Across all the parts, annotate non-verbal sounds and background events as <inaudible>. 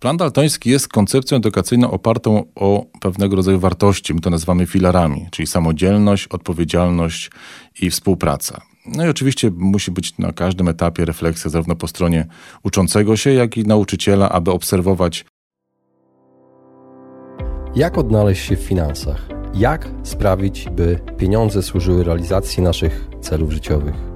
Plan daltoński jest koncepcją edukacyjną opartą o pewnego rodzaju wartości, my to nazywamy filarami, czyli samodzielność, odpowiedzialność i współpraca. No i oczywiście musi być na każdym etapie refleksja zarówno po stronie uczącego się, jak i nauczyciela, aby obserwować. Jak odnaleźć się w finansach? Jak sprawić, by pieniądze służyły realizacji naszych celów życiowych?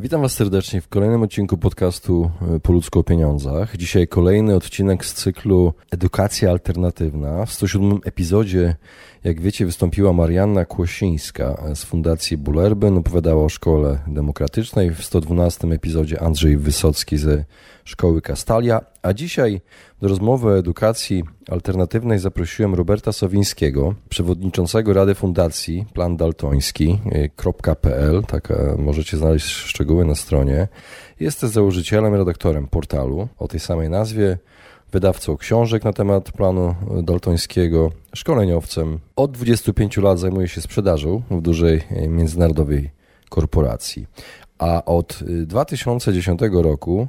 Witam Was serdecznie w kolejnym odcinku podcastu e, Po ludzku o pieniądzach. Dzisiaj kolejny odcinek z cyklu Edukacja alternatywna. W 107 epizodzie, jak wiecie, wystąpiła Marianna Kłosińska z Fundacji Bullerbyn, opowiadała o szkole demokratycznej. W 112 epizodzie Andrzej Wysocki ze Szkoły Kastalia. A dzisiaj do rozmowy o edukacji alternatywnej zaprosiłem Roberta Sowińskiego, przewodniczącego Rady Fundacji Plan Daltoński.pl, y, tak możecie znaleźć szczegóły na stronie. Jest też założycielem, redaktorem portalu o tej samej nazwie, wydawcą książek na temat planu daltońskiego, szkoleniowcem. Od 25 lat zajmuje się sprzedażą w dużej y, międzynarodowej korporacji. A od 2010 y, roku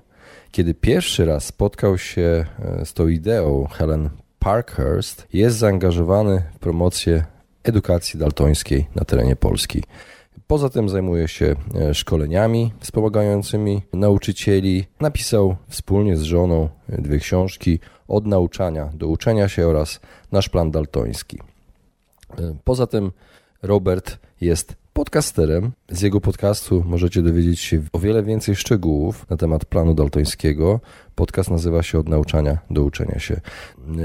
kiedy pierwszy raz spotkał się e, z tą ideą Helen Parkhurst, jest zaangażowany w promocję edukacji daltońskiej na terenie Polski. Poza tym zajmuje się e, szkoleniami wspomagającymi nauczycieli. Napisał wspólnie z żoną dwie książki od nauczania do uczenia się oraz nasz plan daltoński. E, poza tym Robert jest podcasterem. Z jego podcastu możecie dowiedzieć się o wiele więcej szczegółów na temat planu daltońskiego. Podcast nazywa się Od nauczania do uczenia się.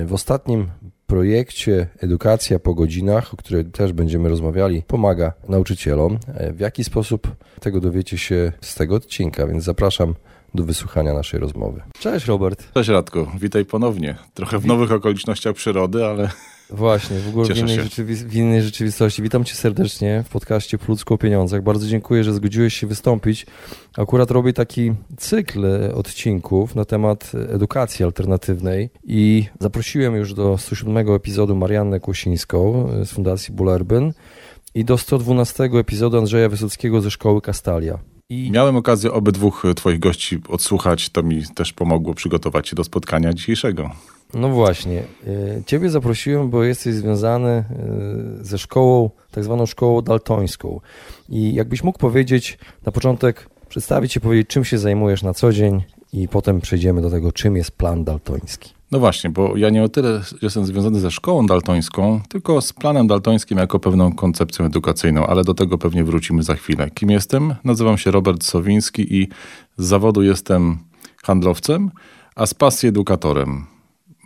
W ostatnim projekcie Edukacja po godzinach, o której też będziemy rozmawiali, pomaga nauczycielom. W jaki sposób tego dowiecie się z tego odcinka, więc zapraszam do wysłuchania naszej rozmowy. Cześć Robert. Cześć Radku, witaj ponownie. Trochę w nowych okolicznościach przyrody, ale Właśnie, w ogóle w innej, w innej, rzeczywistości. Witam cię serdecznie w podcaście Pludzko o pieniądzach. Bardzo dziękuję, że zgodziłeś się wystąpić. Akurat robię taki cykl odcinków na temat edukacji alternatywnej i zaprosiłem już do 107 epizodu Mariannę Kłosińską z Fundacji Bullerbyn i do 112 epizodu Andrzeja Wysockiego ze Szkoły Kastalia. I... Miałem okazję obydwóch Twoich gości odsłuchać, to mi też pomogło przygotować się do spotkania dzisiejszego. No właśnie. E, ciebie zaprosiłem, bo jesteś związany e, ze szkołą, tak zwaną szkołą daltońską. I jakbyś mógł powiedzieć na początek, przedstawić się, powiedzieć, czym się zajmujesz na co dzień i potem przejdziemy do tego, czym jest plan daltoński. No właśnie, bo ja nie o tyle jestem związany ze szkołą daltońską, tylko z planem daltońskim jako pewną koncepcją edukacyjną, ale do tego pewnie wrócimy za chwilę. Kim jestem? Nazywam się Robert Sowiński i z zawodu jestem handlowcem, a z pasji edukatorem.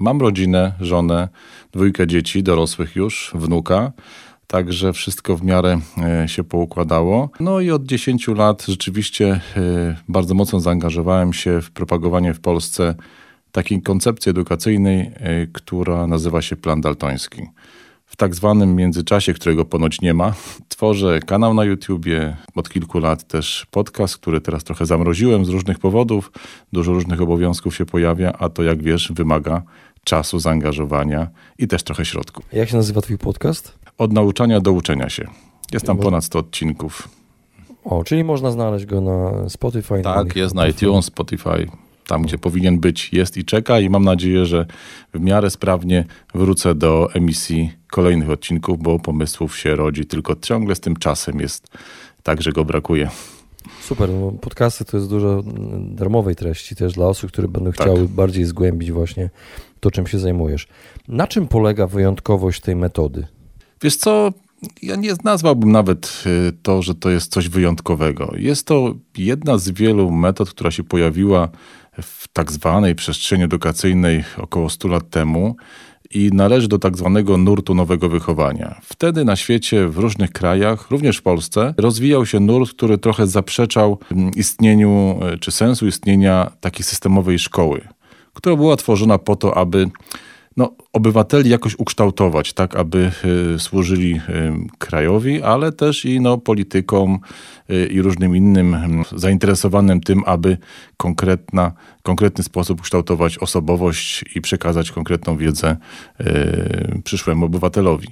Mam rodzinę, żonę, dwójkę dzieci, dorosłych już, wnuka. Także wszystko w miarę e, się poukładało. No i od 10 lat rzeczywiście e, bardzo mocno zaangażowałem się w propagowanie w Polsce takiej koncepcji edukacyjnej, e, która nazywa się Plan Daltoński. W tak zwanym międzyczasie, którego ponoć nie ma, <laughs> tworzę kanał na YouTubie, od kilku lat też podcast, który teraz trochę zamroziłem z różnych powodów. Dużo różnych obowiązków się pojawia, a to jak wiesz wymaga czasu, zaangażowania i też trochę środków. Jak się nazywa twój podcast? Od nauczania do uczenia się. Jest tam ponad 100 odcinków. O, czyli można znaleźć go na Spotify. Tak, na jest na iTunes, Spotify. Tam, gdzie powinien być, jest i czeka, i mam nadzieję, że w miarę sprawnie wrócę do emisji kolejnych odcinków, bo pomysłów się rodzi, tylko ciągle z tym czasem jest tak, że go brakuje. Super, no podcasty to jest dużo darmowej treści też dla osób, które będą tak. chciały bardziej zgłębić właśnie to, czym się zajmujesz. Na czym polega wyjątkowość tej metody? Wiesz co, ja nie nazwałbym nawet y, to, że to jest coś wyjątkowego. Jest to jedna z wielu metod, która się pojawiła w tak zwanej przestrzeni edukacyjnej około 100 lat temu i należy do tak zwanego nurtu nowego wychowania. Wtedy na świecie, w różnych krajach, również w Polsce, rozwijał się nurt, który trochę zaprzeczał mm, istnieniu y, czy sensu istnienia takiej systemowej szkoły która była tworzona po to, aby no, obywateli jakoś ukształtować, tak aby y, służyli y, krajowi, ale też i no, politykom y, i różnym innym zainteresowanym tym, aby konkretna, konkretny sposób ukształtować osobowość i przekazać konkretną wiedzę przyszłemu obywatelowi.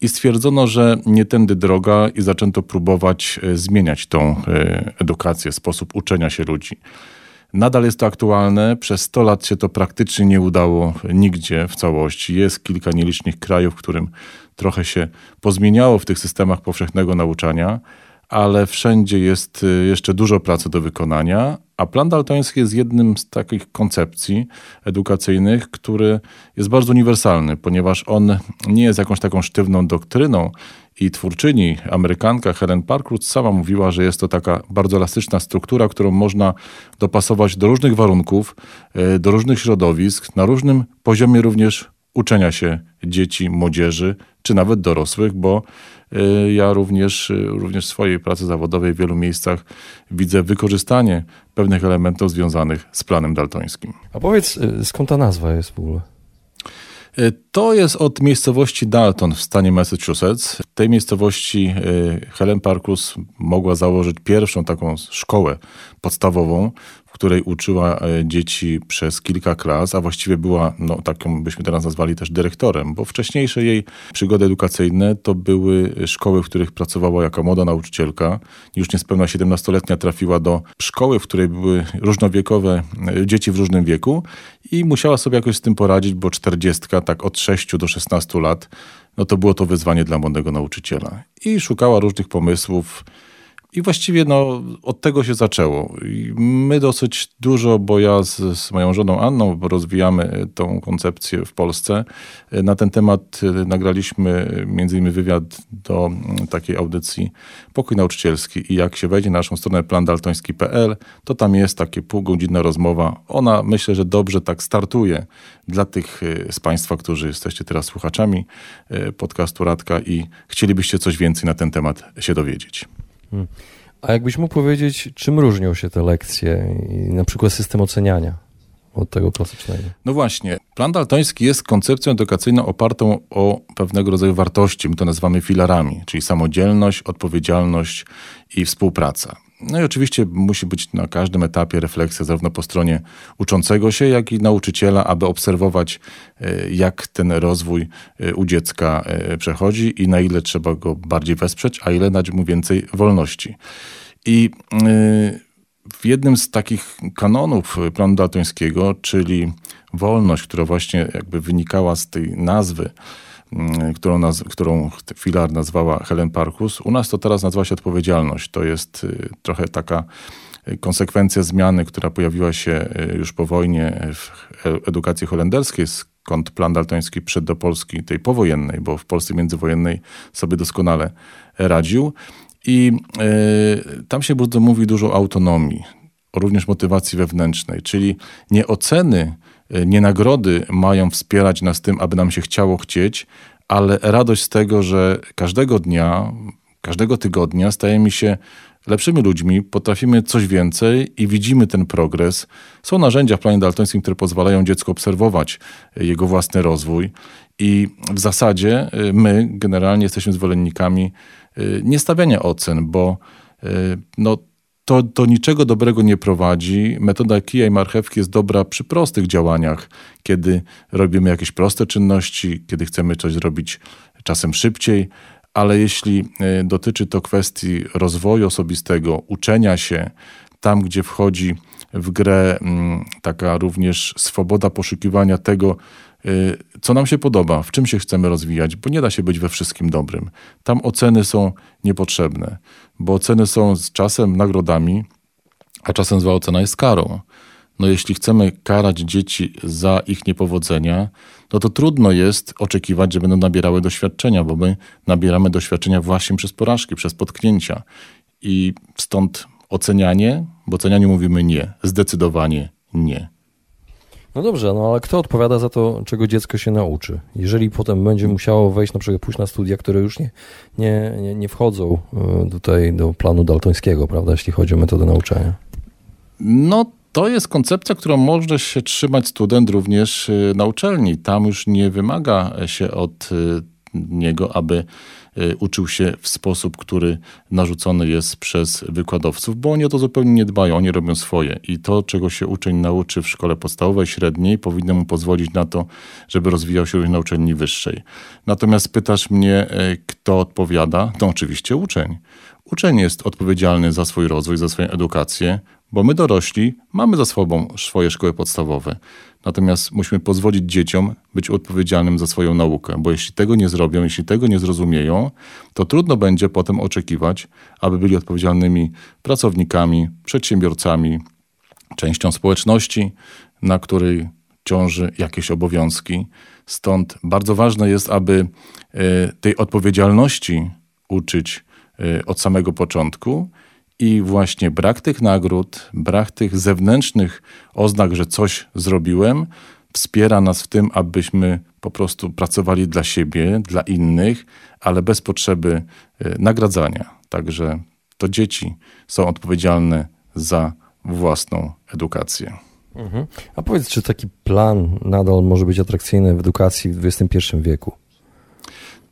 I stwierdzono, że nie tędy droga i zaczęto próbować zmieniać tą edukację, sposób uczenia się ludzi. Nadal jest to aktualne. Przez 100 lat się to praktycznie nie udało nigdzie w całości. Jest kilka nielicznych krajów, w którym trochę się pozmieniało w tych systemach powszechnego nauczania, ale wszędzie jest y, jeszcze dużo pracy do wykonania, a plan daltoński jest jednym z takich koncepcji edukacyjnych, który jest bardzo uniwersalny, ponieważ on nie jest jakąś taką sztywną doktryną i twórczyni, Amerykanka Helen Parkwood sama mówiła, że jest to taka bardzo elastyczna struktura, którą można dopasować do różnych warunków, y, do różnych środowisk, na różnym poziomie również uczenia się dzieci, młodzieży, czy nawet dorosłych, bo y, ja również, y, również w swojej pracy zawodowej w wielu miejscach widzę wykorzystanie pewnych elementów związanych z planem daltońskim. A powiedz, skąd ta nazwa jest w ogóle? To jest od miejscowości Dalton w stanie Massachusetts. W tej miejscowości Helen Parkus mogła założyć pierwszą taką szkołę podstawową, w której uczyła e, dzieci przez kilka klas, a właściwie była, no, taką byśmy teraz nazwali też dyrektorem, bo wcześniejsze jej przygody edukacyjne to były szkoły, w których pracowała jako młoda nauczycielka. Już niespełna 17-letnia trafiła do szkoły, w której były różnowiekowe e, dzieci w różnym wieku i musiała sobie jakoś z tym poradzić, bo 40, tak od 6 do 16 lat, no to było to wyzwanie dla młodego nauczyciela. I szukała różnych pomysłów, i właściwie no, od tego się zaczęło. I my dosyć dużo, bo ja z, z, moją żoną Anną rozwijamy tą koncepcję w Polsce. Na ten temat e, nagraliśmy między innymi wywiad do takiej audycji Pokój Nauczycielski i jak się wejdzie na naszą stronę plandaltoński.pl, to tam jest takie półgodzinna rozmowa. Ona myślę, że dobrze tak startuje dla tych e, z Państwa, którzy jesteście teraz słuchaczami e, podcastu Radka i chcielibyście coś więcej na ten temat się dowiedzieć. Hmm. A jakbyś mógł powiedzieć, czym różnią się te lekcje i na przykład system oceniania od tego klasycznego? No właśnie. Plan daltoński jest koncepcją edukacyjną opartą o pewnego rodzaju wartości. My to nazywamy filarami, czyli samodzielność, odpowiedzialność i współpraca. No i oczywiście musi być na każdym etapie refleksja zarówno po stronie uczącego się, jak i nauczyciela, aby obserwować, e, jak ten rozwój e, u dziecka e, przechodzi i na ile trzeba go bardziej wesprzeć, a ile dać mu więcej wolności. I w jednym z takich kanonów planu daltońskiego, czyli wolność, która właśnie jakby wynikała z tej nazwy, którą, naz którą filar nazwała Helen Parkus. U nas to teraz nazywa się odpowiedzialność. To jest y, trochę taka y, konsekwencja zmiany, która pojawiła się y, już po wojnie w e, edukacji holenderskiej, skąd plan daltoński przyszedł do Polski, tej powojennej, bo w Polsce międzywojennej sobie doskonale radził. I y, tam się bardzo mówi dużo o autonomii, również motywacji wewnętrznej, czyli nie oceny nie nagrody mają wspierać nas tym, aby nam się chciało chcieć, ale radość z tego, że każdego dnia, każdego tygodnia stajemy się lepszymi ludźmi, potrafimy coś więcej i widzimy ten progres. Są narzędzia w planie daltońskim, które pozwalają dziecku obserwować jego własny rozwój i w zasadzie y, my generalnie jesteśmy zwolennikami y, nie stawiania ocen, bo y, no, to do niczego dobrego nie prowadzi. Metoda kija i marchewki jest dobra przy prostych działaniach, kiedy robimy jakieś proste czynności, kiedy chcemy coś zrobić czasem szybciej, ale jeśli e, dotyczy to kwestii rozwoju osobistego, uczenia się, tam gdzie wchodzi w grę mm, taka również swoboda poszukiwania tego, co nam się podoba, w czym się chcemy rozwijać, bo nie da się być we wszystkim dobrym. Tam oceny są niepotrzebne bo oceny są z czasem nagrodami, a czasem zła ocena jest karą. No jeśli chcemy karać dzieci za ich niepowodzenia, no to trudno jest oczekiwać, że będą nabierały doświadczenia, bo my nabieramy doświadczenia właśnie przez porażki, przez potknięcia. I stąd ocenianie, bo ocenianiu mówimy nie, zdecydowanie nie. No dobrze, no ale kto odpowiada za to, czego dziecko się nauczy? Jeżeli potem będzie musiało wejść, na przykład pójść na studia, które już nie, nie, nie, nie wchodzą e, tutaj do planu daltońskiego, prawda, jeśli chodzi o metodę nauczania? No to jest koncepcja, którą może się trzymać student również y, na uczelni. Tam już nie wymaga się od y, niego, aby y, uczył się w sposób, który narzucony jest przez wykładowców, bo oni o to zupełnie nie dbają, oni robią swoje. I to, czego się uczeń nauczy w szkole podstawowej, średniej, powinno mu pozwolić na to, żeby rozwijał się również na uczelni wyższej. Natomiast pytasz mnie, kto odpowiada? To oczywiście uczeń. Uczeń jest odpowiedzialny za swój rozwój, za swoją edukację, bo my dorośli mamy za sobą swoje szkoły podstawowe. Natomiast musimy pozwolić dzieciom być odpowiedzialnym za swoją naukę, bo jeśli tego nie zrobią, jeśli tego nie zrozumieją, to trudno będzie potem oczekiwać, aby byli odpowiedzialnymi pracownikami, przedsiębiorcami, częścią społeczności, na której ciąży jakieś obowiązki. Stąd bardzo ważne jest, aby e, tej odpowiedzialności uczyć e, od samego początku i właśnie brak tych nagród, brak tych zewnętrznych oznak, że coś zrobiłem, wspiera nas w tym, abyśmy po prostu pracowali dla siebie, dla innych, ale bez potrzeby e, nagradzania. Także to dzieci są odpowiedzialne za własną edukację. Mhm. A powiedz, czy taki plan nadal może być atrakcyjny w edukacji w XXI wieku?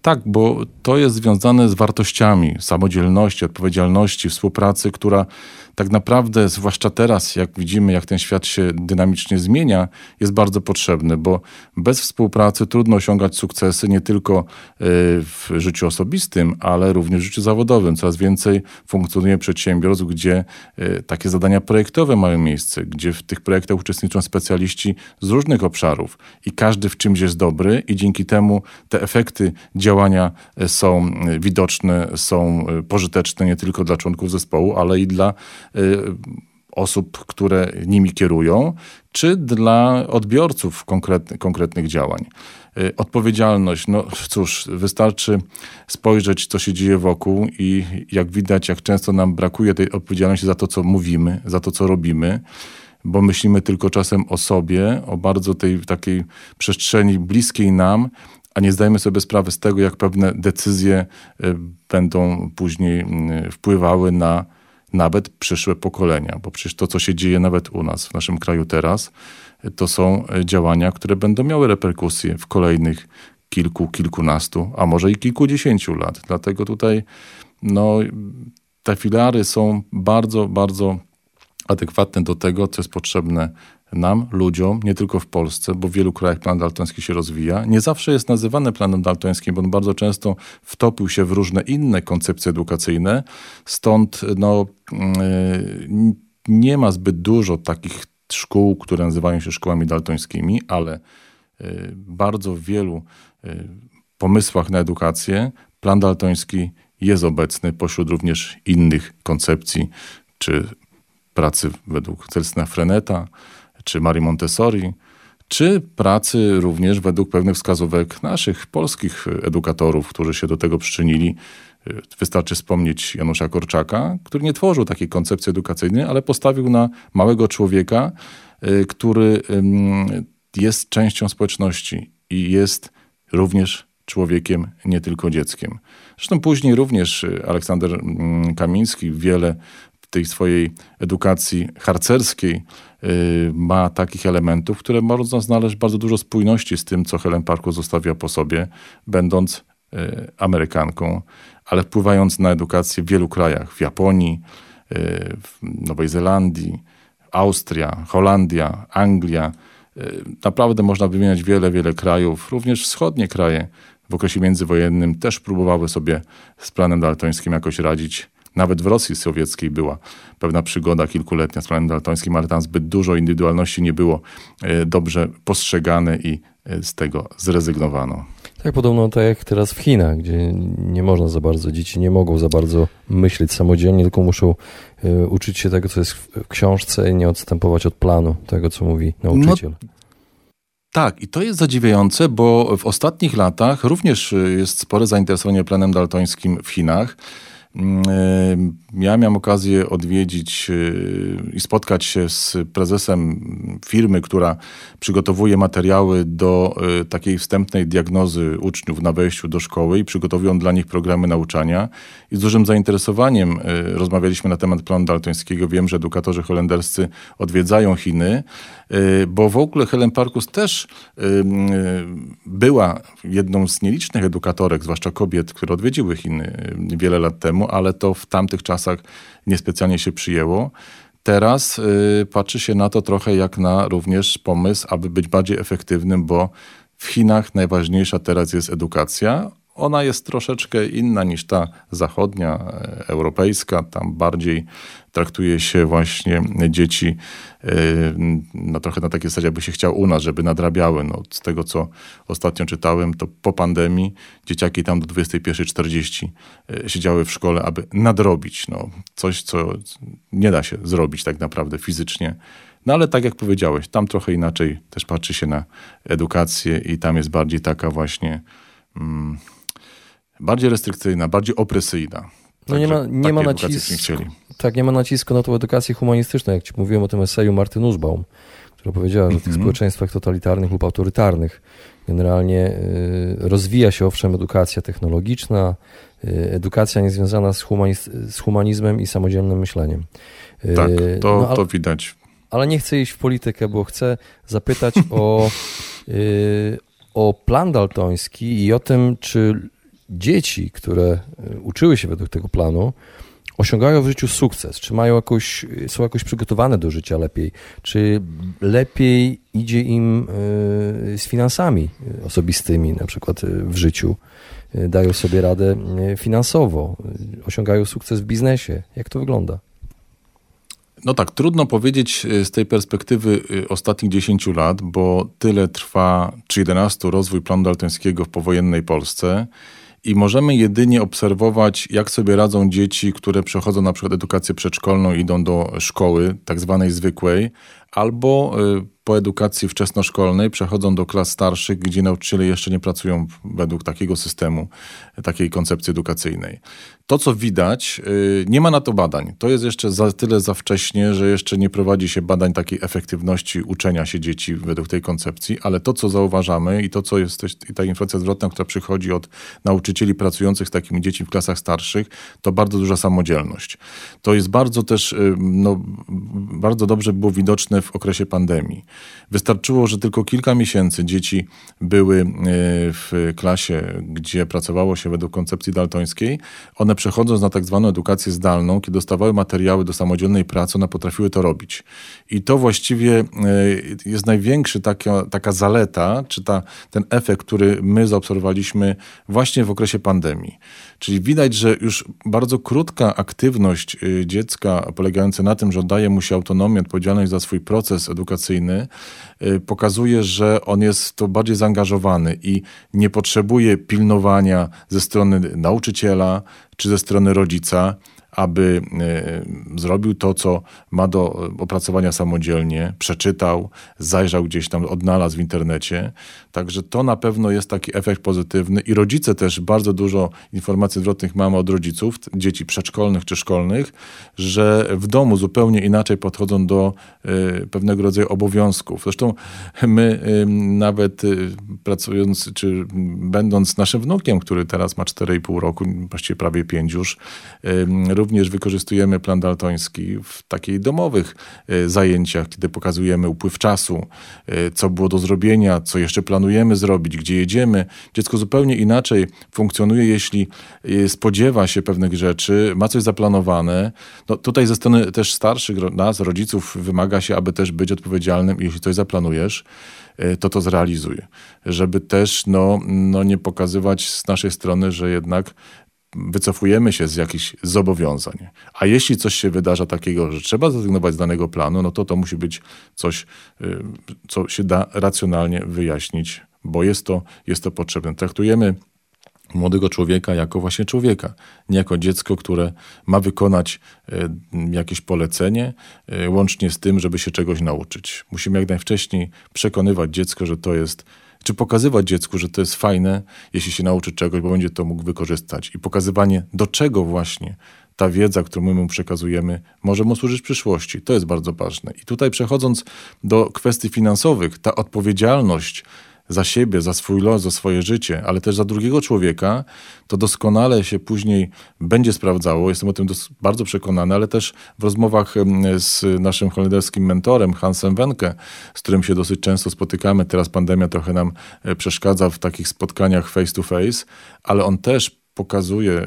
Tak, bo to jest związane z wartościami samodzielności, odpowiedzialności, współpracy, która tak naprawdę, zwłaszcza teraz, jak widzimy, jak ten świat się dynamicznie zmienia, jest bardzo potrzebny, bo bez współpracy trudno osiągać sukcesy nie tylko e, w życiu osobistym, ale również w życiu zawodowym. Coraz więcej funkcjonuje przedsiębiorstw, gdzie e, takie zadania projektowe mają miejsce, gdzie w tych projektach uczestniczą specjaliści z różnych obszarów i każdy w czymś jest dobry i dzięki temu te efekty działania e, są widoczne, są pożyteczne nie tylko dla członków zespołu, ale i dla osób, które nimi kierują, czy dla odbiorców konkretny, konkretnych działań. Y, odpowiedzialność, no cóż, wystarczy spojrzeć, co się dzieje wokół i jak widać, jak często nam brakuje tej odpowiedzialności za to, co mówimy, za to, co robimy bo myślimy tylko czasem o sobie, o bardzo tej takiej przestrzeni bliskiej nam, a nie zdajemy sobie sprawy z tego, jak pewne decyzje y, będą później wpływały na nawet przyszłe pokolenia, bo przecież to, co się dzieje nawet u nas, w naszym kraju teraz, to są działania, które będą miały reperkusje w kolejnych kilku, kilkunastu, a może i kilkudziesięciu lat. Dlatego tutaj no, te filary są bardzo, bardzo adekwatne do tego, co jest potrzebne nam, ludziom, nie tylko w Polsce, bo w wielu krajach plan daltoński się rozwija. Nie zawsze jest nazywany planem daltońskim, bo on bardzo często wtopił się w różne inne koncepcje edukacyjne. Stąd no, yy, nie ma zbyt dużo takich szkół, które nazywają się szkołami daltońskimi, ale yy, bardzo wielu yy, pomysłach na edukację plan daltoński jest obecny pośród również innych koncepcji, czy pracy według Celsna Freneta, czy Marii Montessori, czy pracy również według pewnych wskazówek naszych polskich edukatorów, którzy się do tego przyczynili. Wystarczy wspomnieć Janusza Korczaka, który nie tworzył takiej koncepcji edukacyjnej, ale postawił na małego człowieka, y, który jest częścią społeczności i jest również człowiekiem, nie tylko dzieckiem. Zresztą później również Aleksander Kamiński wiele tej swojej edukacji harcerskiej Y, ma takich elementów, które można znaleźć bardzo dużo spójności z tym, co Helen Parker zostawia po sobie, będąc y, Amerykanką, ale wpływając na edukację w wielu krajach, w Japonii, y, w Nowej Zelandii, Austria, Holandia, Anglia. Naprawdę można wymieniać wiele, wiele krajów, również wschodnie kraje w okresie międzywojennym też próbowały sobie z planem daltońskim jakoś radzić. Nawet w Rosji sowieckiej była pewna przygoda kilkuletnia z planem daltońskim, ale tam zbyt dużo indywidualności nie było e, dobrze postrzegane i e, z tego zrezygnowano. Tak, podobno tak jak teraz w Chinach, gdzie nie można za bardzo, dzieci nie mogą za bardzo myśleć samodzielnie, tylko muszą y, uczyć się tego, co jest w książce i nie odstępować od planu, tego, co mówi nauczyciel. No, tak, i to jest zadziwiające, bo w ostatnich latach również jest spore zainteresowanie planem daltońskim w Chinach. Mm, ja miałem okazję odwiedzić i spotkać się z prezesem firmy, która przygotowuje materiały do takiej wstępnej diagnozy uczniów na wejściu do szkoły i przygotowują dla nich programy nauczania. I z dużym zainteresowaniem rozmawialiśmy na temat planu daltońskiego. Wiem, że edukatorzy holenderscy odwiedzają Chiny, bo w ogóle Helen Parkus też była jedną z nielicznych edukatorek, zwłaszcza kobiet, które odwiedziły Chiny wiele lat temu, ale to w tamtych czasach niespecjalnie się przyjęło. Teraz y, patrzy się na to trochę jak na również pomysł, aby być bardziej efektywnym, bo w Chinach najważniejsza teraz jest edukacja, ona jest troszeczkę inna niż ta zachodnia, e, europejska. Tam bardziej traktuje się właśnie dzieci e, no, trochę na takiej zasadzie, jakby się chciał u nas, żeby nadrabiały. No, z tego, co ostatnio czytałem, to po pandemii dzieciaki tam do 21.40 e, siedziały w szkole, aby nadrobić. No, coś, co nie da się zrobić tak naprawdę fizycznie. No ale tak jak powiedziałeś, tam trochę inaczej też patrzy się na edukację i tam jest bardziej taka właśnie... Mm, bardziej restrykcyjna, bardziej opresyjna. No nie ma, nie ma nacisku, tak, nie ma nacisku na tą edukację humanistyczną, jak ci mówiłem o tym eseju Marty Nussbaum, która powiedziała, że w tych mm -hmm. społeczeństwach totalitarnych lub autorytarnych generalnie y, rozwija się owszem edukacja technologiczna, y, edukacja niezwiązana z, z humanizmem i samodzielnym myśleniem. Y, tak, to, no, ale, to widać. Ale nie chcę iść w politykę, bo chcę zapytać o, <laughs> o plan daltoński i o tym, czy dzieci, które e, uczyły się według tego planu, osiągają w życiu sukces, czy mają jakoś, są jakoś przygotowane do życia lepiej, czy lepiej idzie im e, z finansami osobistymi, na przykład e, w życiu, dają sobie radę finansowo, osiągają sukces w biznesie. Jak to wygląda? No tak, trudno powiedzieć z tej perspektywy ostatnich 10 lat, bo tyle trwa, czy 11 rozwój planu daltońskiego w powojennej Polsce i możemy jedynie obserwować, jak sobie radzą dzieci, które przechodzą na przykład edukację przedszkolną idą do szkoły, tak zwanej zwykłej, albo y, po edukacji wczesnoszkolnej przechodzą do klas starszych, gdzie nauczyciele jeszcze nie pracują według takiego systemu, takiej koncepcji edukacyjnej. To, co widać, y, nie ma na to badań. To jest jeszcze za tyle za wcześnie, że jeszcze nie prowadzi się badań takiej efektywności uczenia się dzieci według tej koncepcji, ale to, co zauważamy i to, co jest i ta inflacja zwrotna, która przychodzi od nauczycieli pracujących z takimi dziećmi w klasach starszych, to bardzo duża samodzielność. To jest bardzo też, y, no, bardzo dobrze było widoczne w okresie pandemii. Wystarczyło, że tylko kilka miesięcy dzieci były y, w klasie, gdzie pracowało się według koncepcji daltońskiej. One przechodząc na tak zwaną edukację zdalną, kiedy dostawały materiały do samodzielnej pracy, one potrafiły to robić. I to właściwie e, jest największy taka, taka zaleta, czy ta, ten efekt, który my zaobserwowaliśmy właśnie w okresie pandemii. Czyli widać, że już bardzo krótka aktywność e, dziecka, polegająca na tym, że oddaje mu się autonomię, odpowiedzialność za swój proces edukacyjny, e, pokazuje, że on jest to bardziej zaangażowany i nie potrzebuje pilnowania ze strony nauczyciela, czy ze strony rodzica, aby e, zrobił to, co ma do opracowania samodzielnie, przeczytał, zajrzał gdzieś tam, odnalazł w internecie. Także to na pewno jest taki efekt pozytywny i rodzice też bardzo dużo informacji zwrotnych mamy od rodziców, dzieci przedszkolnych czy szkolnych, że w domu zupełnie inaczej podchodzą do e, pewnego rodzaju obowiązków. Zresztą my nawet e, pracując, czy będąc naszym wnukiem, który teraz ma 4,5 roku, właściwie prawie 5 już, również wykorzystujemy plan daltoński w takich domowych e, zajęciach, kiedy pokazujemy upływ czasu, e, co było do zrobienia, co jeszcze planujemy zrobić, gdzie jedziemy. Dziecko zupełnie inaczej funkcjonuje, jeśli e, spodziewa się pewnych rzeczy, ma coś zaplanowane. No, tutaj ze strony też starszych nas, rodziców, wymaga się, aby też być odpowiedzialnym jeśli coś zaplanujesz, to to zrealizuje. Żeby też no, no nie pokazywać z naszej strony, że jednak wycofujemy się z jakichś zobowiązań. A jeśli coś się wydarza takiego, że trzeba zrezygnować z danego planu, no to to musi być coś, y, co się da racjonalnie wyjaśnić, bo jest to, jest to potrzebne. Traktujemy młodego człowieka jako właśnie człowieka, nie jako dziecko, które ma wykonać y, jakieś polecenie, y, łącznie z tym, żeby się czegoś nauczyć. Musimy jak najwcześniej przekonywać dziecko, że to jest czy pokazywać dziecku, że to jest fajne, jeśli się nauczy czegoś, bo będzie to mógł wykorzystać. I pokazywanie, do czego właśnie ta wiedza, którą my mu przekazujemy, może mu służyć w przyszłości. To jest bardzo ważne. I tutaj przechodząc do kwestii finansowych, ta odpowiedzialność za siebie, za swój los, za swoje życie, ale też za drugiego człowieka, to doskonale się później będzie sprawdzało. Jestem o tym bardzo przekonany, ale też w rozmowach z naszym holenderskim mentorem Hansem Wenke, z którym się dosyć często spotykamy. Teraz pandemia trochę nam e, przeszkadza w takich spotkaniach face to face, ale on też pokazuje,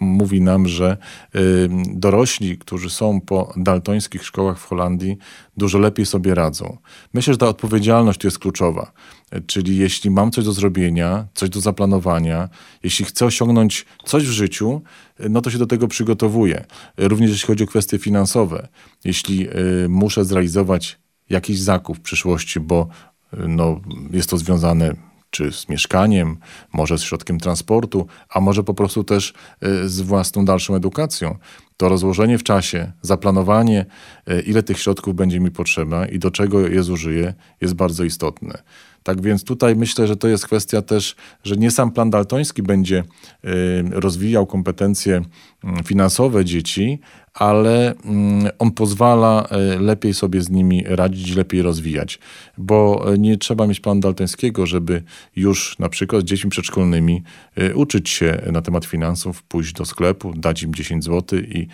mówi nam, że y, dorośli, którzy są po daltońskich szkołach w Holandii, dużo lepiej sobie radzą. Myślę, że ta odpowiedzialność jest kluczowa. Czyli jeśli mam coś do zrobienia, coś do zaplanowania, jeśli chcę osiągnąć coś w życiu, no to się do tego przygotowuję. Również jeśli chodzi o kwestie finansowe. Jeśli y, muszę zrealizować jakiś zakup w przyszłości, bo y, no, jest to związane czy z mieszkaniem, może z środkiem transportu, a może po prostu też e, z własną dalszą edukacją. To rozłożenie w czasie, zaplanowanie, e, ile tych środków będzie mi potrzeba i do czego je zużyję, jest bardzo istotne. Tak więc tutaj myślę, że to jest kwestia też, że nie sam plan daltoński będzie y, rozwijał kompetencje mm, finansowe dzieci, ale mm, on pozwala y, lepiej sobie z nimi radzić, lepiej rozwijać. Bo nie trzeba mieć planu daltońskiego, żeby już na przykład z dziećmi przedszkolnymi y, uczyć się na temat finansów, pójść do sklepu, dać im 10 zł i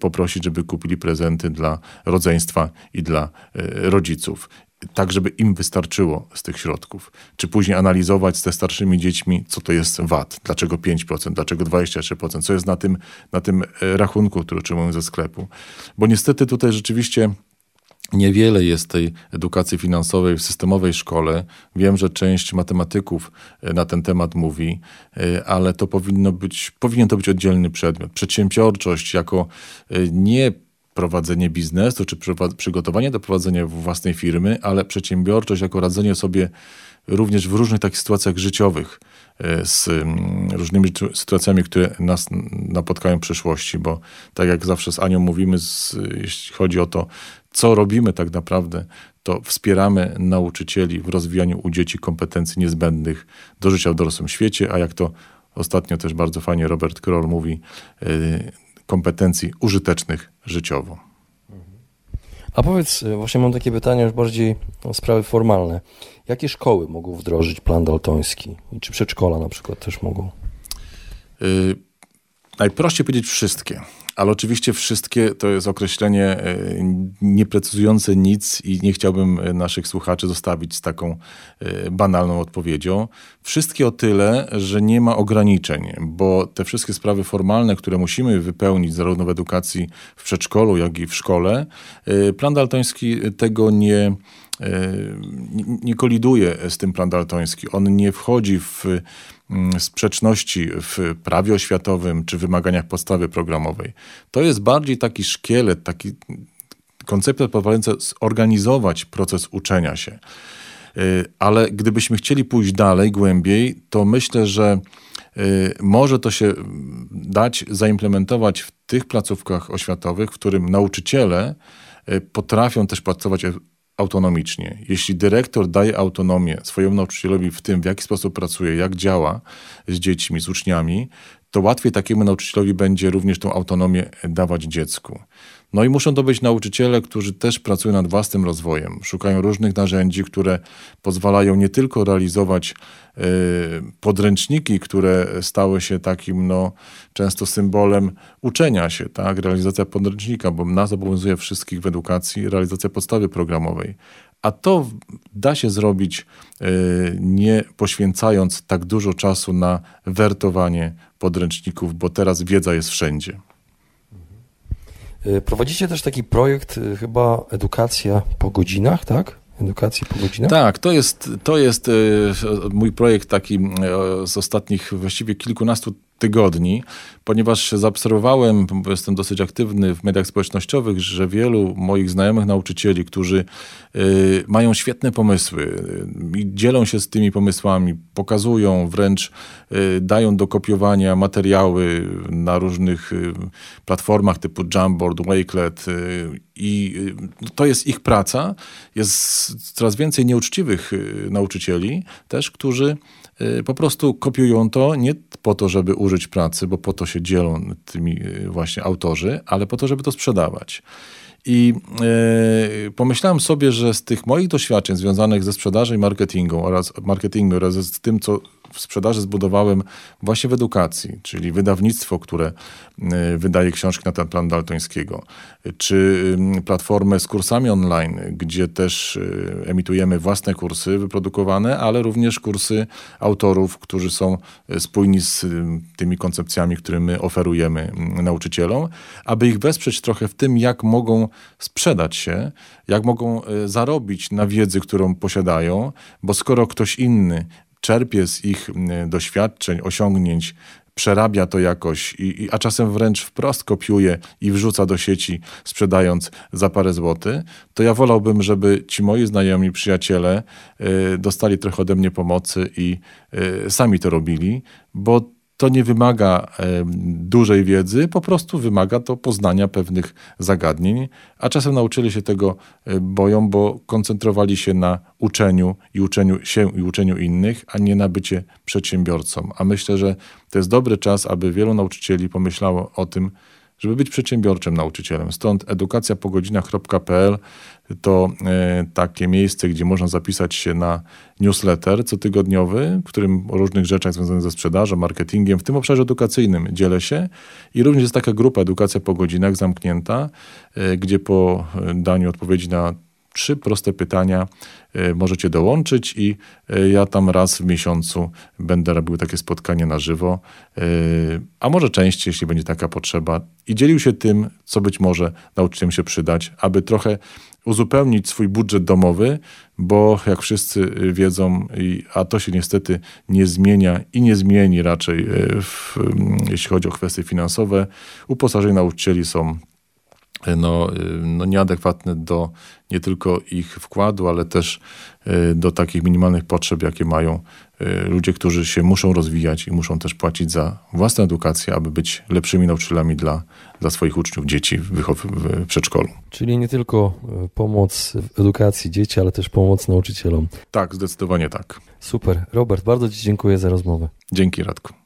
poprosić, żeby kupili prezenty dla rodzeństwa i dla rodziców tak, żeby im wystarczyło z tych środków. Czy później analizować z te starszymi dziećmi, co to jest VAT, dlaczego 5%, dlaczego 23%, co jest na tym, na tym e, rachunku, który otrzymują ze sklepu. Bo niestety tutaj rzeczywiście Niewiele jest tej edukacji finansowej w systemowej szkole. Wiem, że część matematyków e, na ten temat mówi, e, ale to powinno być, powinien to być oddzielny przedmiot. Przedsiębiorczość jako nie prowadzenie biznesu, czy przygotowanie do prowadzenia własnej firmy, ale przedsiębiorczość jako radzenie sobie również w różnych takich sytuacjach życiowych e, z mm, różnymi sytuacjami, które nas napotkają w przyszłości, bo tak jak zawsze z Anią mówimy, z, jeśli chodzi o to, co robimy tak naprawdę, to wspieramy nauczycieli w rozwijaniu u dzieci kompetencji niezbędnych do życia w dorosłym świecie, a jak to ostatnio też bardzo fajnie Robert Kroll mówi, e, kompetencji użytecznych życiowo. A powiedz, e, właśnie mam takie pytanie już bardziej o sprawy formalne. Jakie szkoły mogą wdrożyć plan daltoński? I czy przedszkola na przykład też mogą? Yy, najprościej powiedzieć wszystkie. Ale oczywiście wszystkie to jest określenie e, nieprecyzujące nic i nie chciałbym e, naszych słuchaczy zostawić z taką e, banalną odpowiedzią. Wszystkie o tyle, że nie ma ograniczeń, bo te wszystkie sprawy formalne, które musimy wypełnić zarówno w edukacji w przedszkolu, jak i w szkole, plan daltoński tego nie nie koliduje z tym plan daltoński. On nie wchodzi w Mm, sprzeczności w prawie oświatowym czy wymaganiach podstawy programowej. To jest bardziej taki szkielet, taki koncepcja pozwalająca zorganizować proces uczenia się. Y, ale gdybyśmy chcieli pójść dalej, głębiej, to myślę, że y, może to się dać zaimplementować w tych placówkach oświatowych, w którym nauczyciele potrafią też pracować autonomicznie. Jeśli dyrektor daje autonomię swojemu nauczycielowi w tym, w jaki sposób pracuje, jak działa z dziećmi, z uczniami, to łatwiej takiemu nauczycielowi będzie również tą autonomię dawać dziecku. No i muszą to być nauczyciele, którzy też pracują nad własnym rozwojem, szukają różnych narzędzi, które pozwalają nie tylko realizować y, podręczniki, które stały się takim no, często symbolem uczenia się, tak? realizacja podręcznika, bo nas obowiązuje wszystkich w edukacji realizacja podstawy programowej. A to da się zrobić y, nie poświęcając tak dużo czasu na wertowanie podręczników, bo teraz wiedza jest wszędzie. Y, prowadzicie też taki projekt, y, chyba edukacja po godzinach, tak? Edukacji po godzinach? Tak, to jest, to jest mój projekt taki z ostatnich właściwie kilkunastu tygodni, ponieważ zaobserwowałem, bo jestem dosyć aktywny w mediach społecznościowych, że wielu moich znajomych nauczycieli, którzy y, mają świetne pomysły y, i dzielą się z tymi pomysłami, pokazują, wręcz y, dają do kopiowania materiały na różnych y, platformach typu Jamboard, Wakelet y, i y, to jest ich praca. Jest coraz więcej nieuczciwych nauczycieli też, którzy po prostu kopiują to nie po to, żeby użyć pracy, bo po to się dzielą tymi y, właśnie autorzy, ale po to, żeby to sprzedawać. I yy, pomyślałem sobie, że z tych moich doświadczeń związanych ze sprzedażą i marketingą oraz marketingu oraz z tym, co w sprzedaży zbudowałem właśnie w edukacji, czyli wydawnictwo, które y, wydaje książki na ten plan Daltońskiego, czy platformę z kursami online, gdzie też y, emitujemy własne kursy wyprodukowane, ale również kursy autorów, którzy są y, spójni z tymi koncepcjami, które my oferujemy nauczycielom, aby ich wesprzeć trochę w tym, jak mogą sprzedać się, jak mogą zarobić na wiedzy, którą posiadają, bo skoro ktoś inny czerpie z ich doświadczeń, osiągnięć, przerabia to jakoś, i, a czasem wręcz wprost kopiuje i wrzuca do sieci, sprzedając za parę złotych, to ja wolałbym, żeby ci moi znajomi, przyjaciele y, dostali trochę ode mnie pomocy i y, sami to robili, bo to nie wymaga dużej wiedzy, po prostu wymaga to poznania pewnych zagadnień, a czasem nauczyli się tego e, boją, bo koncentrowali się na uczeniu i uczeniu się i uczeniu innych, a nie na bycie przedsiębiorcą. A myślę, że to jest dobry czas, aby wielu nauczycieli pomyślało o tym, żeby być przedsiębiorczym nauczycielem. Stąd edukacjapogodzinach.pl to e, takie miejsce, gdzie można zapisać się na newsletter cotygodniowy, w którym o różnych rzeczach związanych ze sprzedażą, marketingiem, w tym obszarze edukacyjnym dzielę się. I również jest taka grupa Edukacja po godzinach zamknięta, e, gdzie po daniu odpowiedzi na trzy proste pytania e, możecie dołączyć i e, ja tam raz w miesiącu będę robił takie spotkanie na żywo, e, a może częściej, jeśli będzie taka potrzeba. I dzielił się tym, co być może nauczycielom się przydać, aby trochę uzupełnić swój budżet domowy, bo jak wszyscy wiedzą, a to się niestety nie zmienia i nie zmieni raczej, w, jeśli chodzi o kwestie finansowe, uposażenia nauczycieli są no, no nieadekwatne do nie tylko ich wkładu, ale też e, do takich minimalnych potrzeb, jakie mają e, ludzie, którzy się muszą rozwijać i muszą też płacić za własną edukację, aby być lepszymi nauczycielami dla, dla swoich uczniów, dzieci w, w przedszkolu. Czyli nie tylko e, pomoc w edukacji dzieci, ale też pomoc nauczycielom. Tak, zdecydowanie tak. Super. Robert, bardzo Ci dziękuję za rozmowę. Dzięki, Radku.